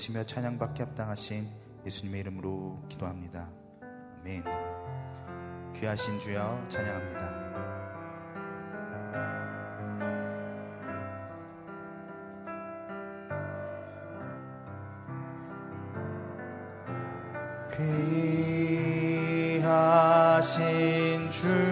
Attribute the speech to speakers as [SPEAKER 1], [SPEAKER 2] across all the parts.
[SPEAKER 1] 높으시며 찬양받게 합당하신 예수님의 이름으로 기도합니다. 아멘. 귀하신 주여 찬양합니다. 귀하신 주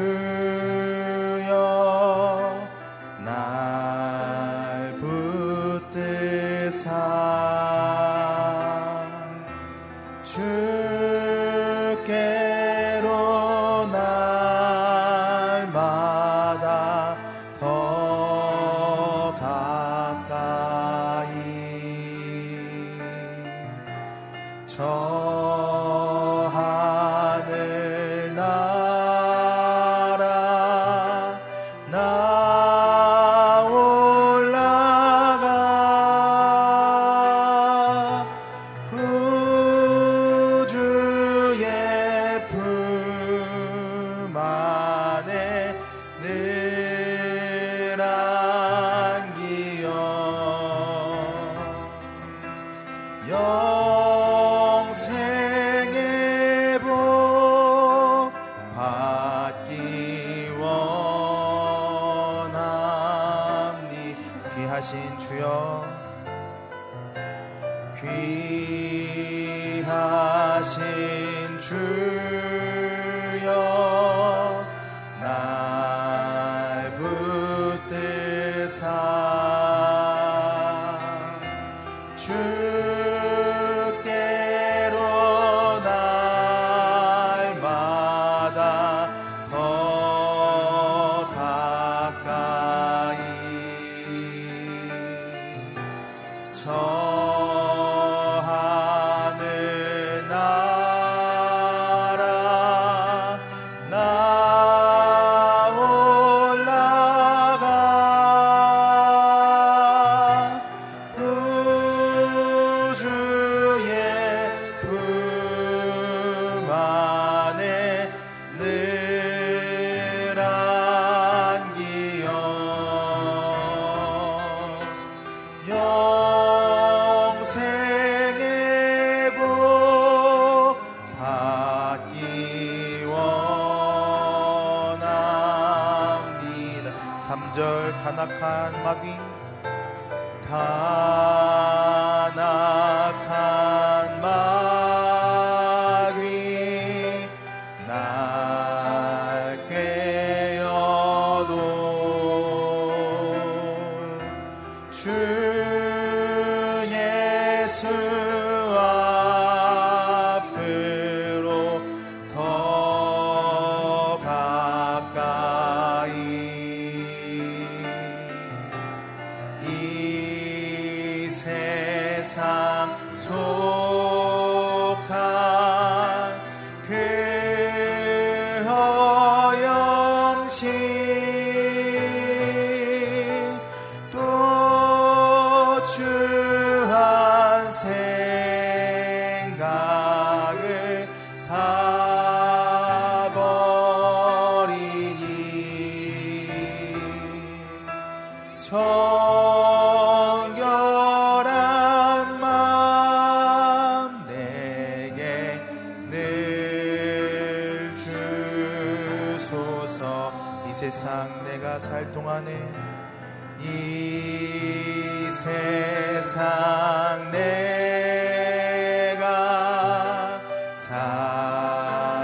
[SPEAKER 1] Bye.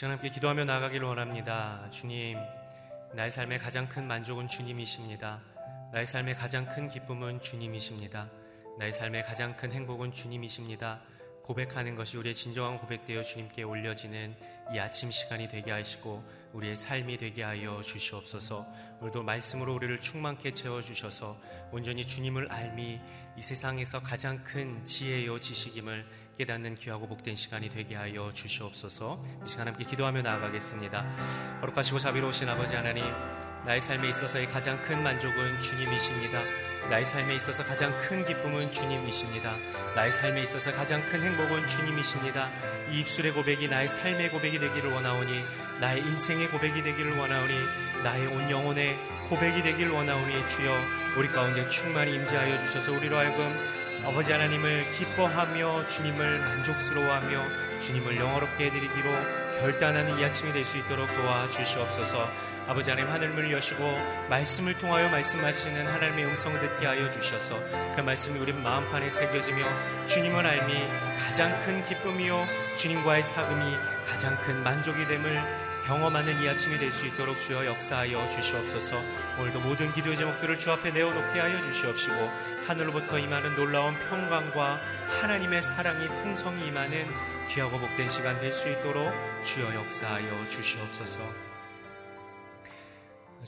[SPEAKER 2] 시간 함께 기도하며 나아가기를 원합니다. 주님, 나의 삶의 가장 큰 만족은 주님이십니다. 나의 삶의 가장 큰 기쁨은 주님이십니다. 나의 삶의 가장 큰 행복은 주님이십니다. 고백하는 것이 우리의 진정한 고백되어 주님께 올려지는 이 아침 시간이 되게 하시고 우리의 삶이 되게 하여 주시옵소서. 오늘도 말씀으로 우리를 충만케 채워 주셔서 온전히 주님을 알미 이 세상에서 가장 큰 지혜요 지식임을 깨닫는 귀하고 복된 시간이 되게 하여 주시옵소서. 이 시간 함께 기도하며 나아가겠습니다. 거룩하시고 자비로우신 아버지 하나님, 나의 삶에 있어서의 가장 큰 만족은 주님이십니다. 나의 삶에 있어서 가장 큰 기쁨은 주님이십니다. 나의 삶에 있어서 가장 큰 행복은 주님이십니다. 이 입술의 고백이 나의 삶의 고백이 되기를 원하오니, 나의 인생의 고백이 되기를 원하오니, 나의 온 영혼의 고백이 되기를 원하오니, 주여 우리 가운데 충만히 임재하여 주셔서 우리로 하여금 아버지 하나님을 기뻐하며 주님을 만족스러워하며 주님을 영어롭게 해드리기로 결단하는 이 아침이 될 수 있도록 도와주시옵소서 아버지 하나님 하늘문을 여시고 말씀을 통하여 말씀하시는 하나님의 음성을 듣게 하여 주셔서 그 말씀이 우리 마음판에 새겨지며 주님을 알미 가장 큰 기쁨이요 주님과의 사귐이 가장 큰 만족이 됨을 경험하는 이 아침이 될 수 있도록 주여 역사하여 주시옵소서. 오늘도 모든 기도 제목들을 주 앞에 내어놓게 하여 주시옵시고 하늘로부터 임하는 놀라운 평강과 하나님의 사랑이 풍성히 임하는 귀하고 복된 시간 될 수 있도록 주여 역사하여 주시옵소서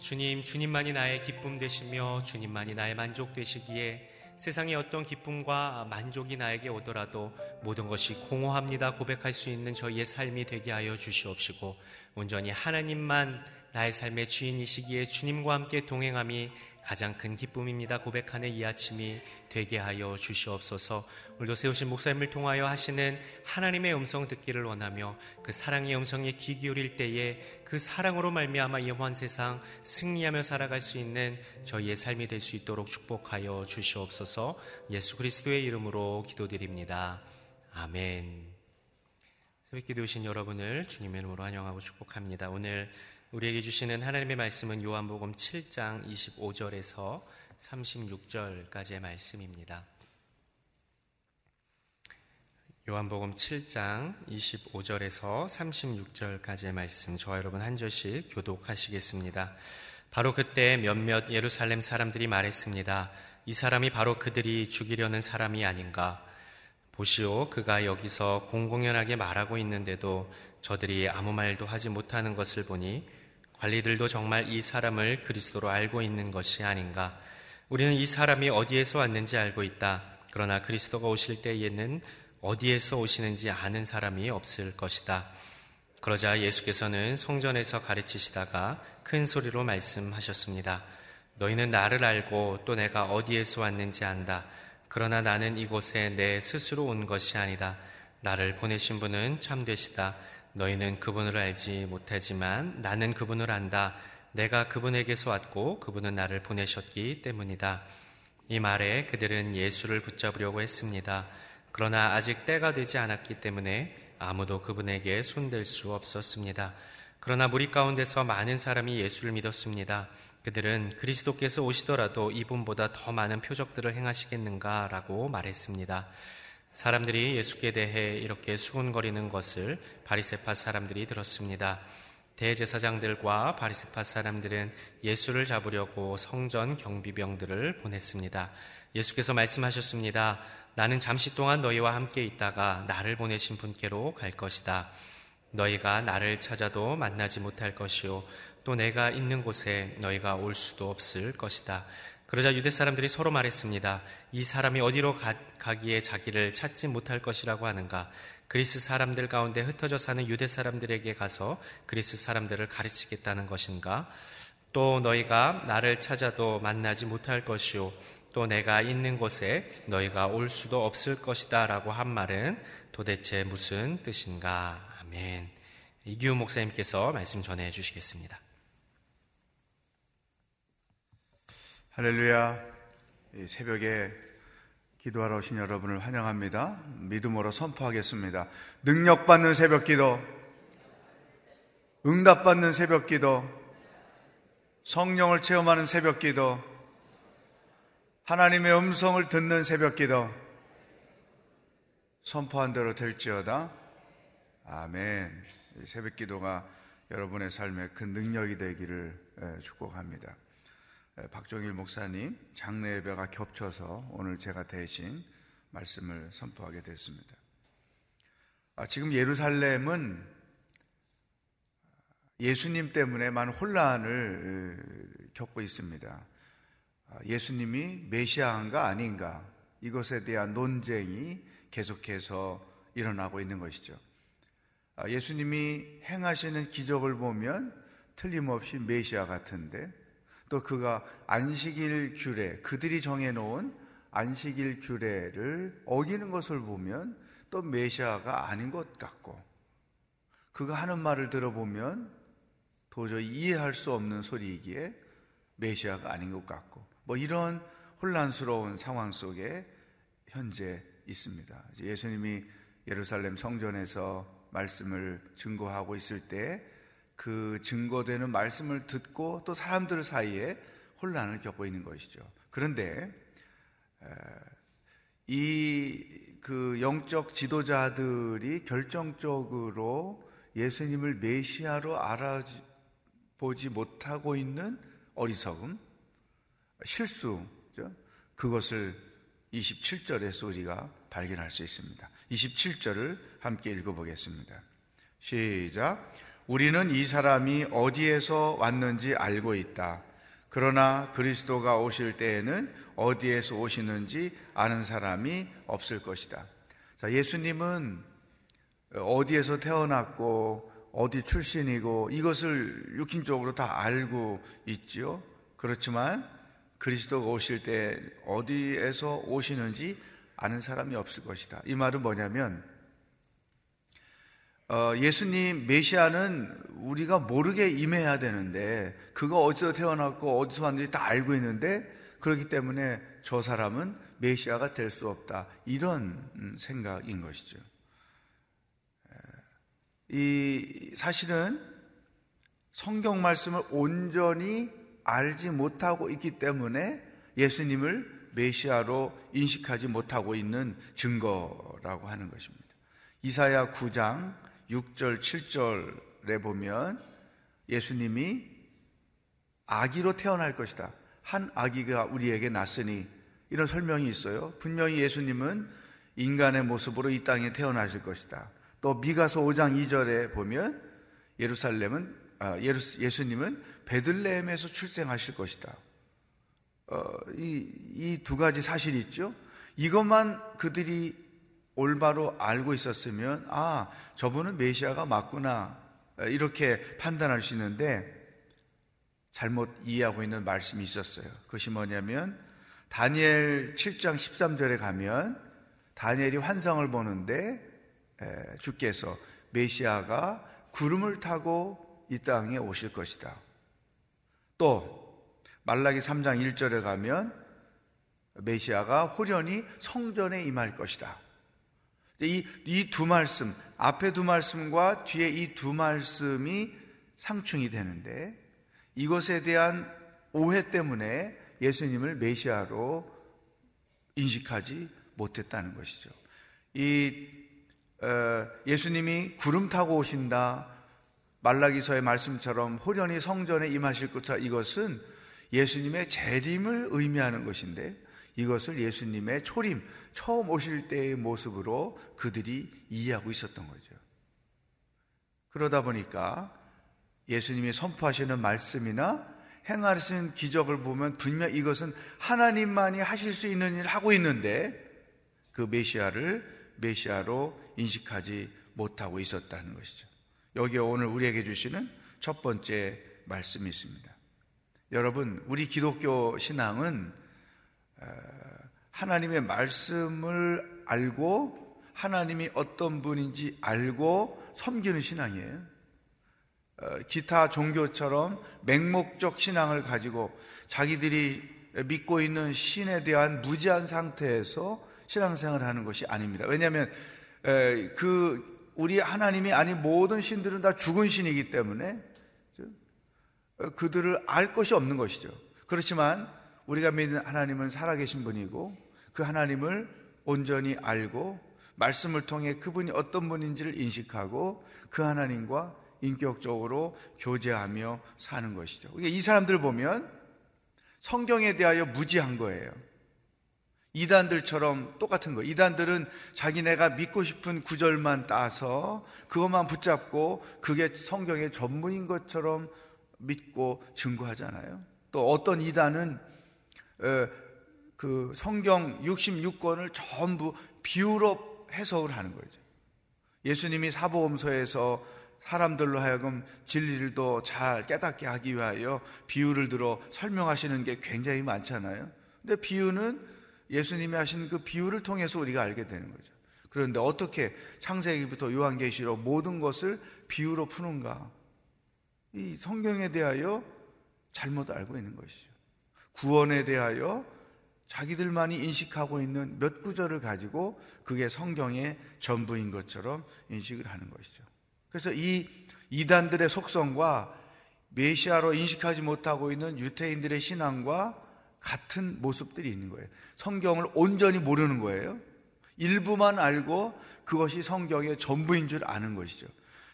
[SPEAKER 2] 주님, 주님만이 나의 기쁨 되시며 주님만이 나의 만족 되시기에 세상의 어떤 기쁨과 만족이 나에게 오더라도 모든 것이 공허합니다. 고백할 수 있는 저희의 삶이 되게 하여 주시옵시고 온전히 하나님만 나의 삶의 주인이시기에 주님과 함께 동행함이 가장 큰 기쁨입니다. 고백하는 이 아침이 되게 하여 주시옵소서. 오늘도 세우신 목사님을 통하여 하시는 하나님의 음성 듣기를 원하며 그 사랑의 음성에 귀 기울일 때에 그 사랑으로 말미암아 이 험한 세상 승리하며 살아갈 수 있는 저희의 삶이 될 수 있도록 축복하여 주시옵소서. 예수 그리스도의 이름으로 기도드립니다. 아멘. 새벽 기도 오신 여러분을 주님의 이름으로 환영하고 축복합니다. 오늘 우리에게 주시는 하나님의 말씀은 요한복음 7장 25절에서 36절까지의 말씀입니다. 요한복음 7장 25절에서 36절까지의 말씀 저와 여러분 한 절씩 교독하시겠습니다. 바로 그때 몇몇 예루살렘 사람들이 말했습니다. 이 사람이 바로 그들이 죽이려는 사람이 아닌가? 보시오, 그가 여기서 공공연하게 말하고 있는데도 저들이 아무 말도 하지 못하는 것을 보니 관리들도 정말 이 사람을 그리스도로 알고 있는 것이 아닌가. 우리는 이 사람이 어디에서 왔는지 알고 있다. 그러나 그리스도가 오실 때에는 어디에서 오시는지 아는 사람이 없을 것이다. 그러자 예수께서는 성전에서 가르치시다가 큰 소리로 말씀하셨습니다. 너희는 나를 알고 또 내가 어디에서 왔는지 안다. 그러나 나는 이곳에 내 스스로 온 것이 아니다. 나를 보내신 분은 참되시다. 너희는 그분을 알지 못하지만 나는 그분을 안다. 내가 그분에게서 왔고 그분은 나를 보내셨기 때문이다. 이 말에 그들은 예수를 붙잡으려고 했습니다. 그러나 아직 때가 되지 않았기 때문에 아무도 그분에게 손댈 수 없었습니다. 그러나 무리 가운데서 많은 사람이 예수를 믿었습니다. 그들은 그리스도께서 오시더라도 이분보다 더 많은 표적들을 행하시겠는가라고 말했습니다. 사람들이 예수께 대해 이렇게 수군거리는 것을 바리세파 사람들이 들었습니다. 대제사장들과 바리세파 사람들은 예수를 잡으려고 성전 경비병들을 보냈습니다. 예수께서 말씀하셨습니다. 나는 잠시 동안 너희와 함께 있다가 나를 보내신 분께로 갈 것이다. 너희가 나를 찾아도 만나지 못할 것이요. 또 내가 있는 곳에 너희가 올 수도 없을 것이다. 그러자 유대 사람들이 서로 말했습니다. 이 사람이 어디로 가, 기에 자기를 찾지 못할 것이라고 하는가? 그리스 사람들 가운데 흩어져 사는 유대 사람들에게 가서 그리스 사람들을 가르치겠다는 것인가? 또 너희가 나를 찾아도 만나지 못할 것이요. 또 내가 있는 곳에 너희가 올 수도 없을 것이다 라고 한 말은 도대체 무슨 뜻인가? 아멘. 이기우 목사님께서 말씀 전해 주시겠습니다.
[SPEAKER 3] 할렐루야. 새벽에 기도하러 오신 여러분을 환영합니다. 믿음으로 선포하겠습니다. 능력받는 새벽 기도, 응답받는 새벽 기도, 성령을 체험하는 새벽 기도, 하나님의 음성을 듣는 새벽 기도, 선포한 대로 될지어다. 아멘. 새벽 기도가 여러분의 삶에 큰 능력이 되기를 축복합니다. 박종일 목사님 장례 예배가 겹쳐서 오늘 제가 대신 말씀을 선포하게 됐습니다. 아, 지금 예루살렘은 예수님 때문에 많은 혼란을 겪고 있습니다. 아, 예수님이 메시아인가 아닌가 이것에 대한 논쟁이 계속해서 일어나고 있는 것이죠. 아, 예수님이 행하시는 기적을 보면 틀림없이 메시아 같은데 또 그가 안식일 규례, 그들이 정해놓은 안식일 규례를 어기는 것을 보면 또 메시아가 아닌 것 같고, 그가 하는 말을 들어보면 도저히 이해할 수 없는 소리이기에 메시아가 아닌 것 같고, 뭐 이런 혼란스러운 상황 속에 현재 있습니다. 예수님이 예루살렘 성전에서 말씀을 증거하고 있을 때 그 증거되는 말씀을 듣고 또 사람들 사이에 혼란을 겪고 있는 것이죠. 그런데 이 그 영적 지도자들이 결정적으로 예수님을 메시아로 알아보지 못하고 있는 어리석음, 실수죠. 그것을 27절에서 우리가 발견할 수 있습니다. 27절을 함께 읽어보겠습니다. 시작. 우리는 이 사람이 어디에서 왔는지 알고 있다. 그러나 그리스도가 오실 때에는 어디에서 오시는지 아는 사람이 없을 것이다. 자, 예수님은 어디에서 태어났고 어디 출신이고 이것을 육신적으로 다 알고 있죠. 그렇지만 그리스도가 오실 때 어디에서 오시는지 아는 사람이 없을 것이다. 이 말은 뭐냐면 어, 예수님 메시아는 우리가 모르게 임해야 되는데 그가 어디서 태어났고 어디서 왔는지 다 알고 있는데 그렇기 때문에 저 사람은 메시아가 될 수 없다 이런 음, 생각인 것이죠. 이 사실은 성경 말씀을 온전히 알지 못하고 있기 때문에 예수님을 메시아로 인식하지 못하고 있는 증거라고 하는 것입니다. 이사야 9장 6절, 7절에 보면 예수님이 아기로 태어날 것이다. 한 아기가 우리에게 났으니 이런 설명이 있어요. 분명히 예수님은 인간의 모습으로 이 땅에 태어나실 것이다. 또 미가서 5장 2절에 보면 예루살렘은 아, 예수, 님은 베들레헴에서 출생하실 것이다. 어, 이이 두 가지 사실이 있죠. 이것만 그들이 올바로 알고 있었으면 아 저분은 메시아가 맞구나 이렇게 판단할 수 있는데 잘못 이해하고 있는 말씀이 있었어요. 그것이 뭐냐면 다니엘 7장 13절에 가면 다니엘이 환상을 보는데 주께서 메시아가 구름을 타고 이 땅에 오실 것이다. 또 말라기 3장 1절에 가면 메시아가 호련히 성전에 임할 것이다. 이 두 말씀, 앞에 두 말씀과 뒤에 이 두 말씀이 상충이 되는데 이것에 대한 오해 때문에 예수님을 메시아로 인식하지 못했다는 것이죠. 이 어, 예수님이 구름 타고 오신다. 말라기서의 말씀처럼 호련히 성전에 임하실 것이다. 이것은 예수님의 재림을 의미하는 것인데 이것을 예수님의 초림, 처음 오실 때의 모습으로 그들이 이해하고 있었던 거죠. 그러다 보니까 예수님이 선포하시는 말씀이나 행하시는 기적을 보면 분명 이것은 하나님만이 하실 수 있는 일을 하고 있는데 그 메시아를 메시아로 인식하지 못하고 있었다는 것이죠. 여기에 오늘 우리에게 주시는 첫 번째 말씀이 있습니다. 여러분, 우리 기독교 신앙은 어, 하나님의 말씀을 알고 하나님이 어떤 분인지 알고 섬기는 신앙이에요. 어, 기타 종교처럼 맹목적 신앙을 가지고 자기들이 믿고 있는 신에 대한 무지한 상태에서 신앙생활을 하는 것이 아닙니다. 왜냐하면 그 우리 하나님이 아닌 모든 신들은 다 죽은 신이기 때문에 어, 그들을 알 것이 없는 것이죠. 그렇지만 우리가 믿는 하나님은 살아계신 분이고 그 하나님을 온전히 알고 말씀을 통해 그분이 어떤 분인지를 인식하고 그 하나님과 인격적으로 교제하며 사는 것이죠. 이 사람들 보면 성경에 대하여 무지한 거예요. 이단들처럼 똑같은 거. 이단들은 자기네가 믿고 싶은 구절만 따서 그것만 붙잡고 그게 성경의 전부인 것처럼 믿고 증거하잖아요. 또 어떤 이단은 그 성경 66권을 전부 비유로 해석을 하는 거죠. 예수님이 사보험서에서 사람들로 하여금 진리를 더 잘 깨닫게 하기 위하여 비유를 들어 설명하시는 게 굉장히 많잖아요. 근데 비유는 예수님이 하신 그 비유를 통해서 우리가 알게 되는 거죠. 그런데 어떻게 창세기부터 요한계시로 모든 것을 비유로 푸는가? 이 성경에 대하여 잘못 알고 있는 것이죠. 구원에 대하여 자기들만이 인식하고 있는 몇 구절을 가지고 그게 성경의 전부인 것처럼 인식을 하는 것이죠. 그래서 이 이단들의 속성과 메시아로 인식하지 못하고 있는 유태인들의 신앙과 같은 모습들이 있는 거예요. 성경을 온전히 모르는 거예요. 일부만 알고 그것이 성경의 전부인 줄 아는 것이죠.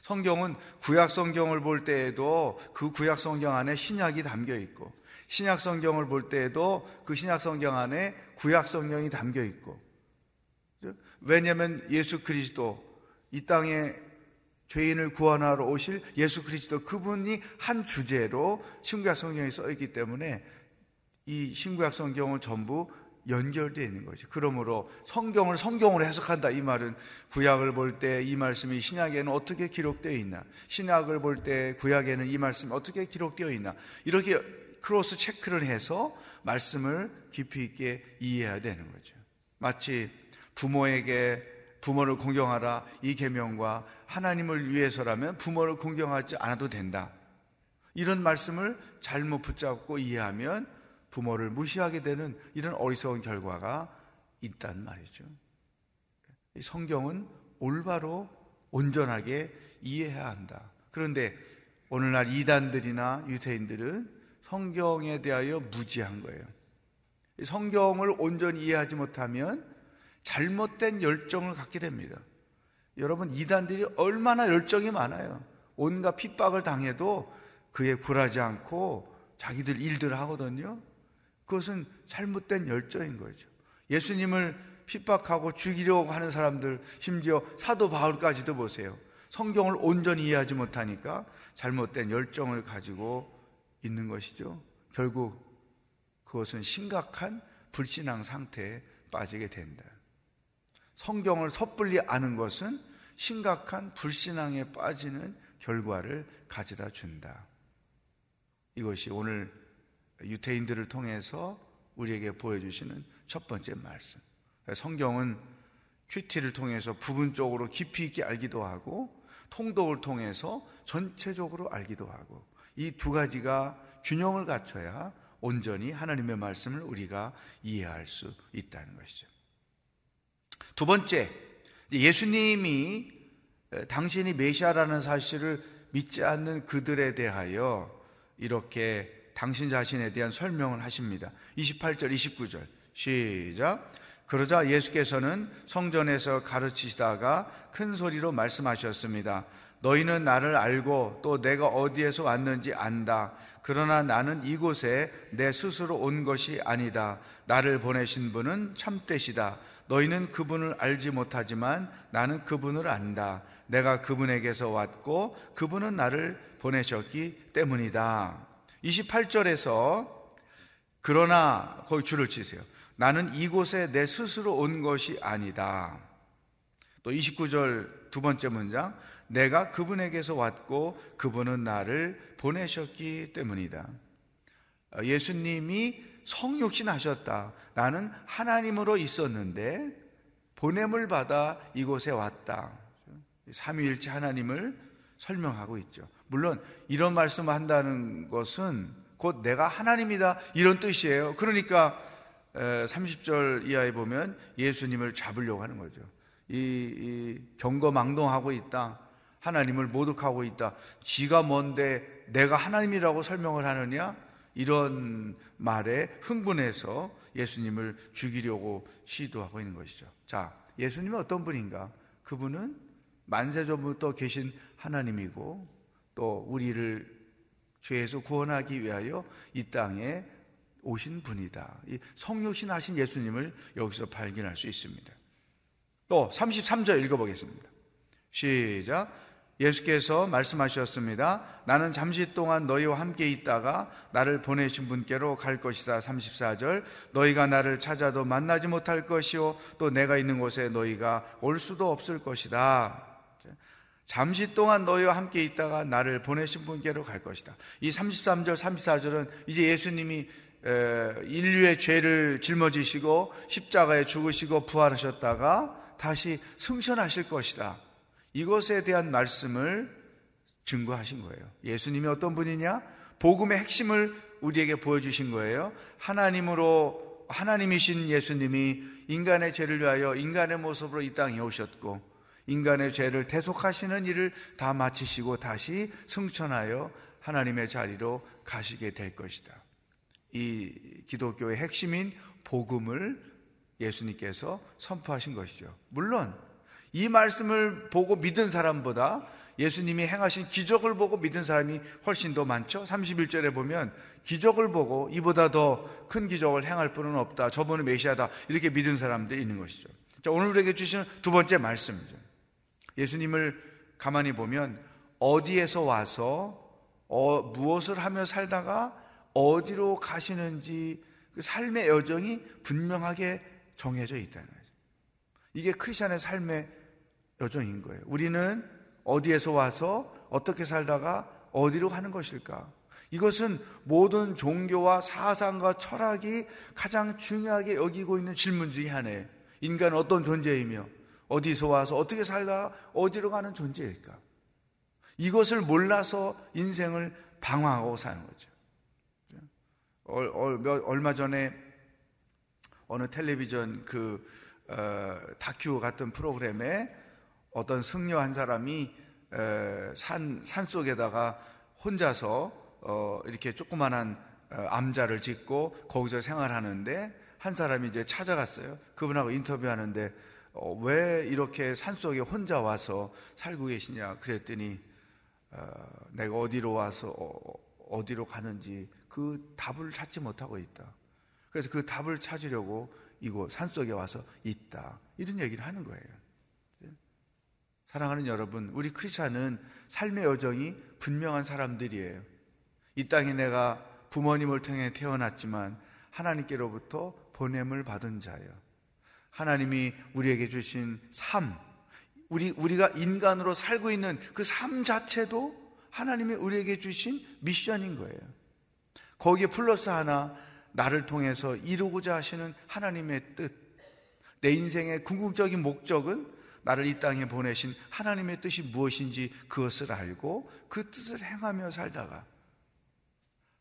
[SPEAKER 3] 성경은 구약 성경을 볼 때에도 그 구약 성경 안에 신약이 담겨 있고 신약 성경을 볼 때에도 그 신약 성경 안에 구약 성경이 담겨 있고 왜냐하면 예수 그리스도 이 땅에 죄인을 구원하러 오실 예수 그리스도 그분이 한 주제로 신구약 성경에 써 있기 때문에 이 신구약 성경은 전부 연결되어 있는 거죠. 그러므로 성경을 성경으로 해석한다 이 말은 구약을 볼 때 이 말씀이 신약에는 어떻게 기록되어 있나? 신약을 볼 때 구약에는 이 말씀이 어떻게 기록되어 있나? 이렇게 크로스 체크를 해서 말씀을 깊이 있게 이해해야 되는 거죠. 마치 부모에게 부모를 공경하라 이 계명과 하나님을 위해서라면 부모를 공경하지 않아도 된다. 이런 말씀을 잘못 붙잡고 이해하면 부모를 무시하게 되는 이런 어리석은 결과가 있단 말이죠. 성경은 올바로 온전하게 이해해야 한다. 그런데 오늘날 이단들이나 유태인들은 성경에 대하여 무지한 거예요. 성경을 온전히 이해하지 못하면 잘못된 열정을 갖게 됩니다. 여러분 이단들이 얼마나 열정이 많아요. 온갖 핍박을 당해도 그에 굴하지 않고 자기들 일들을 하거든요. 그것은 잘못된 열정인 거죠. 예수님을 핍박하고 죽이려고 하는 사람들, 심지어 사도 바울까지도 보세요. 성경을 온전히 이해하지 못하니까 잘못된 열정을 가지고 있는 것이죠. 결국 그것은 심각한 불신앙 상태에 빠지게 된다. 성경을 섣불리 아는 것은 심각한 불신앙에 빠지는 결과를 가져다 준다. 이것이 오늘 유태인들을 통해서 우리에게 보여주시는 첫 번째 말씀. 성경은 큐티를 통해서 부분적으로 깊이 있게 알기도 하고 통독을 통해서 전체적으로 알기도 하고 이 두 가지가 균형을 갖춰야 온전히 하나님의 말씀을 우리가 이해할 수 있다는 것이죠. 두 번째, 예수님이 당신이 메시아라는 사실을 믿지 않는 그들에 대하여 이렇게 당신 자신에 대한 설명을 하십니다. 28절, 29절. 시작. 그러자 예수께서는 성전에서 가르치시다가 큰 소리로 말씀하셨습니다. 너희는 나를 알고 또 내가 어디에서 왔는지 안다. 그러나 나는 이곳에 내 스스로 온 것이 아니다. 나를 보내신 분은 참되시다. 너희는 그분을 알지 못하지만 나는 그분을 안다. 내가 그분에게서 왔고 그분은 나를 보내셨기 때문이다. 28절에서 그러나 거기 줄을 치세요. 나는 이곳에 내 스스로 온 것이 아니다. 또 29절 두 번째 문장. 내가 그분에게서 왔고 그분은 나를 보내셨기 때문이다. 예수님이 성육신 하셨다. 나는 하나님으로 있었는데 보냄을 받아 이곳에 왔다. 삼위일체 하나님을 설명하고 있죠. 물론 이런 말씀을 한다는 것은 곧 내가 하나님이다 이런 뜻이에요. 그러니까 30절 이하에 보면 예수님을 잡으려고 하는 거죠. 이, 이 경거망동하고 있다. 하나님을 모독하고 있다. 지가 뭔데 내가 하나님이라고 설명을 하느냐? 이런 말에 흥분해서 예수님을 죽이려고 시도하고 있는 것이죠. 자, 예수님은 어떤 분인가? 그분은 만세전부터 계신 하나님이고 또 우리를 죄에서 구원하기 위하여 이 땅에 오신 분이다. 이 성육신 하신 예수님을 여기서 발견할 수 있습니다. 또 33절 읽어보겠습니다. 시작. 예수께서 말씀하셨습니다. 나는 잠시 동안 너희와 함께 있다가 나를 보내신 분께로 갈 것이다. 34절. 너희가 나를 찾아도 만나지 못할 것이요. 또 내가 있는 곳에 너희가 올 수도 없을 것이다. 잠시 동안 너희와 함께 있다가 나를 보내신 분께로 갈 것이다. 이 33절, 34절은 이제 예수님이 인류의 죄를 짊어지시고 십자가에 죽으시고 부활하셨다가 다시 승천하실 것이다. 이것에 대한 말씀을 증거하신 거예요. 예수님이 어떤 분이냐? 복음의 핵심을 우리에게 보여주신 거예요. 하나님으로, 하나님이신 예수님이 인간의 죄를 위하여 인간의 모습으로 이 땅에 오셨고, 인간의 죄를 대속하시는 일을 다 마치시고 다시 승천하여 하나님의 자리로 가시게 될 것이다. 이 기독교의 핵심인 복음을 예수님께서 선포하신 것이죠. 물론 이 말씀을 보고 믿은 사람보다 예수님이 행하신 기적을 보고 믿은 사람이 훨씬 더 많죠. 31절에 보면 기적을 보고 이보다 더 큰 기적을 행할 분은 없다. 저분은 메시아다. 이렇게 믿은 사람들이 있는 것이죠. 자, 오늘 우리에게 주시는 두 번째 말씀이죠. 예수님을 가만히 보면 어디에서 와서 어, 무엇을 하며 살다가 어디로 가시는지 그 삶의 여정이 분명하게 정해져 있다는 거죠. 이게 크리스천의 삶의 여정인 거예요. 우리는 어디에서 와서 어떻게 살다가 어디로 가는 것일까? 이것은 모든 종교와 사상과 철학이 가장 중요하게 여기고 있는 질문 중의 하나예요. 인간은 어떤 존재이며 어디서 와서 어떻게 살다 어디로 가는 존재일까? 이것을 몰라서 인생을 방황하고 사는 거죠. 얼마 전에 어느 텔레비전 그 어, 다큐 같은 프로그램에 어떤 승려 한 사람이 산, 산 속에다가 혼자서 어, 이렇게 조그만한 어, 암자를 짓고 거기서 생활하는데 한 사람이 이제 찾아갔어요. 그분하고 인터뷰하는데 어, 왜 이렇게 산 속에 혼자 와서 살고 계시냐 그랬더니 어, 내가 어디로 와서 어, 디로 가는지 그 답을 찾지 못하고 있다. 그래서 그 답을 찾으려고 이곳 산 속에 와서 있다. 이런 얘기를 하는 거예요. 사랑하는 여러분, 우리 크리스찬은 삶의 여정이 분명한 사람들이에요. 이 땅에 내가 부모님을 통해 태어났지만 하나님께로부터 보냄을 받은 자예요. 하나님이 우리에게 주신 삶, 우리, 우리가 인간으로 살고 있는 그 삶 자체도 하나님이 우리에게 주신 미션인 거예요. 거기에 플러스 하나, 나를 통해서 이루고자 하시는 하나님의 뜻, 내 인생의 궁극적인 목적은 나를 이 땅에 보내신 하나님의 뜻이 무엇인지 그것을 알고 그 뜻을 행하며 살다가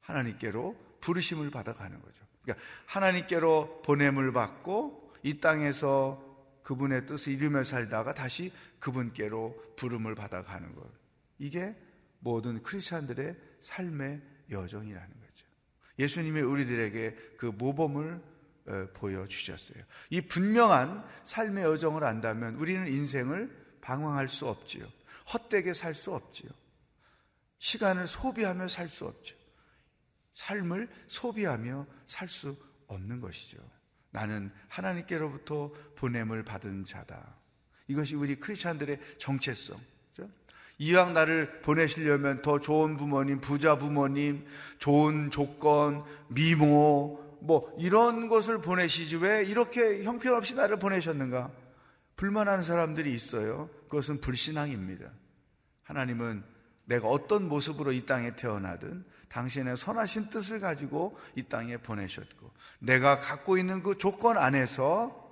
[SPEAKER 3] 하나님께로 부르심을 받아가는 거죠. 그러니까 하나님께로 보냄을 받고 이 땅에서 그분의 뜻을 이루며 살다가 다시 그분께로 부름을 받아가는 것. 이게 모든 크리스찬들의 삶의 여정이라는 거죠. 예수님이 우리들에게 그 모범을 보여주셨어요. 이 분명한 삶의 여정을 안다면 우리는 인생을 방황할 수 없지요. 헛되게 살 수 없지요. 시간을 소비하며 살 수 없죠. 삶을 소비하며 살 수 없는 것이죠. 나는 하나님께로부터 보냄을 받은 자다. 이것이 우리 크리스천들의 정체성. 이왕 나를 보내시려면 더 좋은 부모님, 부자 부모님, 좋은 조건, 미모, 뭐 이런 것을 보내시지 왜 이렇게 형편없이 나를 보내셨는가? 불만하는 사람들이 있어요. 그것은 불신앙입니다. 하나님은 내가 어떤 모습으로 이 땅에 태어나든 당신의 선하신 뜻을 가지고 이 땅에 보내셨고 내가 갖고 있는 그 조건 안에서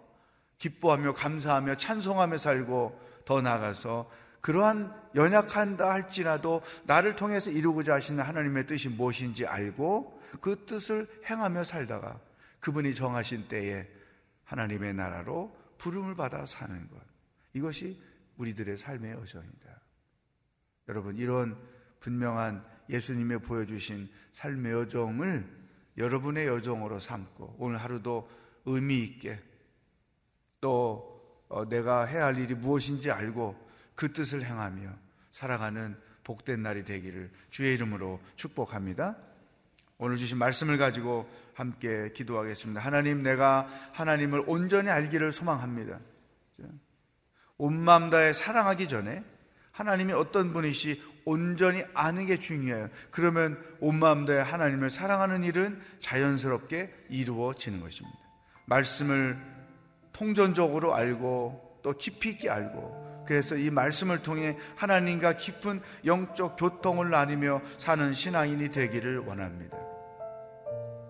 [SPEAKER 3] 기뻐하며 감사하며 찬송하며 살고 더 나아가서 그러한 연약한다 할지라도 나를 통해서 이루고자 하시는 하나님의 뜻이 무엇인지 알고 그 뜻을 행하며 살다가 그분이 정하신 때에 하나님의 나라로 부름을 받아 사는 것. 이것이 우리들의 삶의 여정이다. 여러분, 이런 분명한 예수님의 보여주신 삶의 여정을 여러분의 여정으로 삼고 오늘 하루도 의미 있게 또 어, 내가 해야 할 일이 무엇인지 알고 그 뜻을 행하며 살아가는 복된 날이 되기를 주의 이름으로 축복합니다. 오늘 주신 말씀을 가지고 함께 기도하겠습니다. 하나님, 내가 하나님을 온전히 알기를 소망합니다. 온 마음 다해 사랑하기 전에 하나님이 어떤 분이시 온전히 아는 게 중요해요. 그러면 온 마음 다해 하나님을 사랑하는 일은 자연스럽게 이루어지는 것입니다. 말씀을 통전적으로 알고 또 깊이 있게 알고 그래서 이 말씀을 통해 하나님과 깊은 영적 교통을 나누며 사는 신앙인이 되기를 원합니다.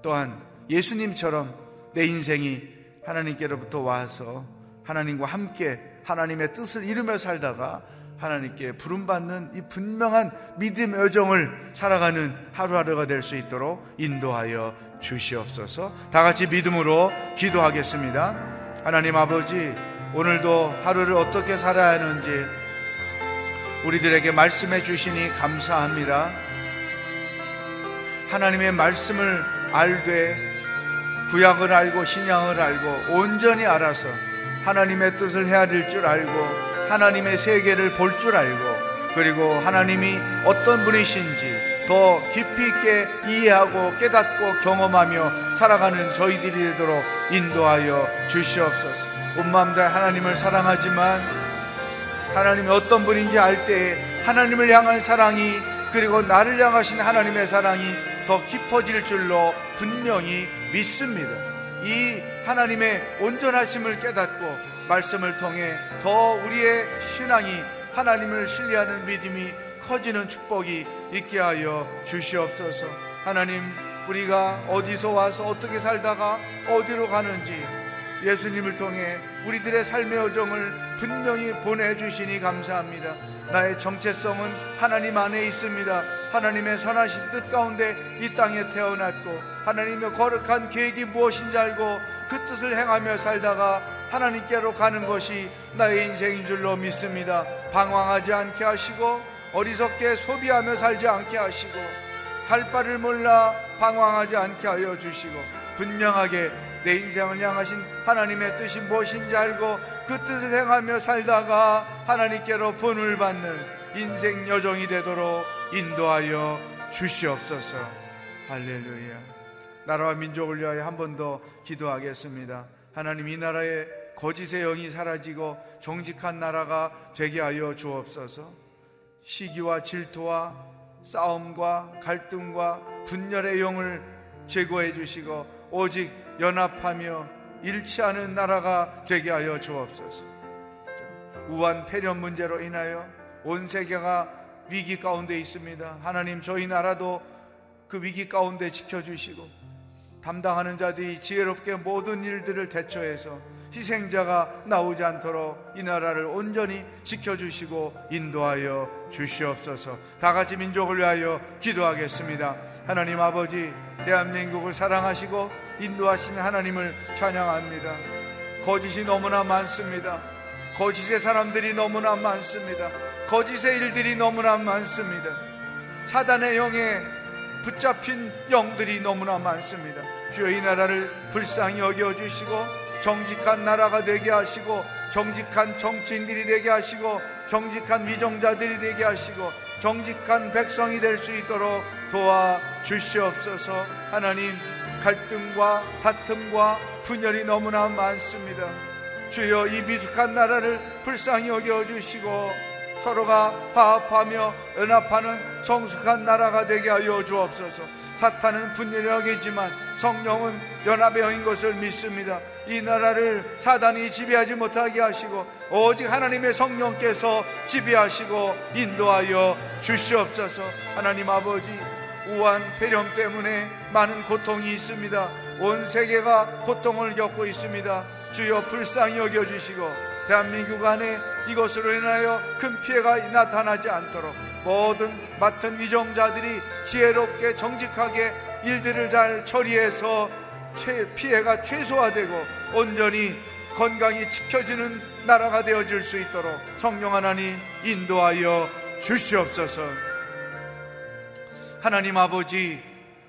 [SPEAKER 3] 또한 예수님처럼 내 인생이 하나님께로부터 와서 하나님과 함께 하나님의 뜻을 이루며 살다가 하나님께 부름받는 이 분명한 믿음의 여정을 살아가는 하루하루가 될 수 있도록 인도하여 주시옵소서. 다 같이 믿음으로 기도하겠습니다. 하나님 아버지, 오늘도 하루를 어떻게 살아야 하는지 우리들에게 말씀해 주시니 감사합니다. 하나님의 말씀을 알되 구약을 알고 신약을 알고 온전히 알아서 하나님의 뜻을 헤아릴 줄 알고 하나님의 세계를 볼 줄 알고 그리고 하나님이 어떤 분이신지 더 깊이 있게 이해하고 깨닫고 경험하며 살아가는 저희들이 되도록 인도하여 주시옵소서. 온 마음 다 하나님을 사랑하지만 하나님이 어떤 분인지 알 때에 하나님을 향한 사랑이 그리고 나를 향하신 하나님의 사랑이 더 깊어질 줄로 분명히 믿습니다. 이 하나님의 온전하심을 깨닫고 말씀을 통해 더 우리의 신앙이 하나님을 신뢰하는 믿음이 커지는 축복이 있게 하여 주시옵소서. 하나님, 우리가 어디서 와서 어떻게 살다가 어디로 가는지 예수님을 통해 우리들의 삶의 여정을 분명히 보내주시니 감사합니다. 나의 정체성은 하나님 안에 있습니다. 하나님의 선하신 뜻 가운데 이 땅에 태어났고 하나님의 거룩한 계획이 무엇인지 알고 그 뜻을 행하며 살다가 하나님께로 가는 것이 나의 인생인 줄로 믿습니다. 방황하지 않게 하시고 어리석게 소비하며 살지 않게 하시고 갈 바를 몰라 방황하지 않게 하여 주시고 분명하게 내 인생을 향하신 하나님의 뜻이 무엇인지 알고 그 뜻을 행하며 살다가 하나님께로 분을 받는 인생 여정이 되도록 인도하여 주시옵소서. 할렐루야. 나라와 민족을 위하여 한 번 더 기도하겠습니다. 하나님 이 나라에 거짓의 영이 사라지고 정직한 나라가 되게 하여 주옵소서. 시기와 질투와 싸움과 갈등과 분열의 영을 제거해 주시고 오직 연합하며 일치하는 나라가 되게 하여 주옵소서. 우한 폐렴 문제로 인하여 온 세계가 위기 가운데 있습니다. 하나님 저희 나라도 그 위기 가운데 지켜주시고 담당하는 자들이 지혜롭게 모든 일들을 대처해서 희생자가 나오지 않도록 이 나라를 온전히 지켜주시고 인도하여 주시옵소서. 다 같이 민족을 위하여 기도하겠습니다. 하나님 아버지, 대한민국을 사랑하시고 인도하신 하나님을 찬양합니다. 거짓이 너무나 많습니다. 거짓의 사람들이 너무나 많습니다. 거짓의 일들이 너무나 많습니다. 사단의 영에 붙잡힌 영들이 너무나 많습니다. 주여 이 나라를 불쌍히 여겨주시고 정직한 나라가 되게 하시고 정직한 정치인들이 되게 하시고 정직한 위정자들이 되게 하시고 정직한 백성이 될 수 있도록 도와 주시옵소서. 하나님 갈등과 다툼과 분열이 너무나 많습니다. 주여 이 미숙한 나라를 불쌍히 여겨 주시고 서로가 화합하며 연합하는 성숙한 나라가 되게 하여 주옵소서. 사탄은 분열이 여기지만 성령은 연합의 영인 것을 믿습니다. 이 나라를 사단이 지배하지 못하게 하시고 오직 하나님의 성령께서 지배하시고 인도하여 주시옵소서. 하나님 아버지 우한 폐렴 때문에 많은 고통이 있습니다. 온 세계가 고통을 겪고 있습니다. 주여 불쌍히 여겨 주시고 대한민국 안에 이것으로 인하여 큰 피해가 나타나지 않도록 모든 맡은 위정자들이 지혜롭게 정직하게 일들을 잘 처리해서 피해가 최소화되고 온전히 건강이 지켜지는 나라가 되어질 수 있도록 성령 하나님 인도하여 주시옵소서. 하나님 아버지,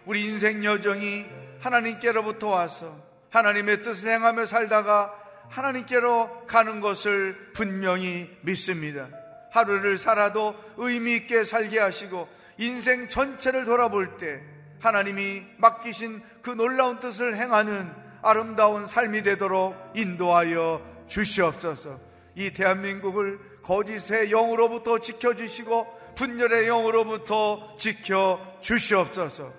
[SPEAKER 3] 우리 인생 여정이 하나님께로부터 와서 하나님의 뜻을 행하며 살다가 하나님께로 가는 것을 분명히 믿습니다. 하루를 살아도 의미 있게 살게 하시고 인생 전체를 돌아볼 때 하나님이 맡기신 그 놀라운 뜻을 행하는 아름다운 삶이 되도록 인도하여 주시옵소서. 이 대한민국을 거짓의 영으로부터 지켜주시고 분열의 영으로부터 지켜 주시옵소서.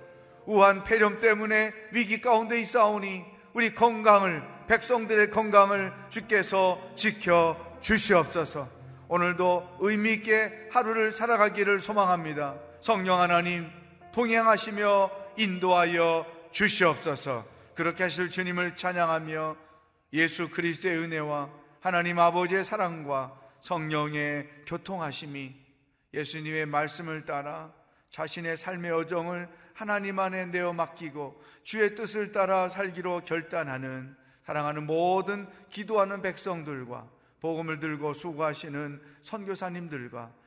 [SPEAKER 3] 우한 폐렴 때문에 위기 가운데 있사오니 우리 건강을 백성들의 건강을 주께서 지켜 주시옵소서. 오늘도 의미 있게 하루를 살아가기를 소망합니다. 성령 하나님 동행하시며 인도하여 주시옵소서. 그렇게 하실 주님을 찬양하며 예수 그리스도의 은혜와 하나님 아버지의 사랑과 성령의 교통하심이 예수님의 말씀을 따라 자신의 삶의 여정을 하나님 안에 내어 맡기고 주의 뜻을 따라 살기로 결단하는 사랑하는 모든 기도하는 백성들과 복음을 들고 수고하시는 선교사님들과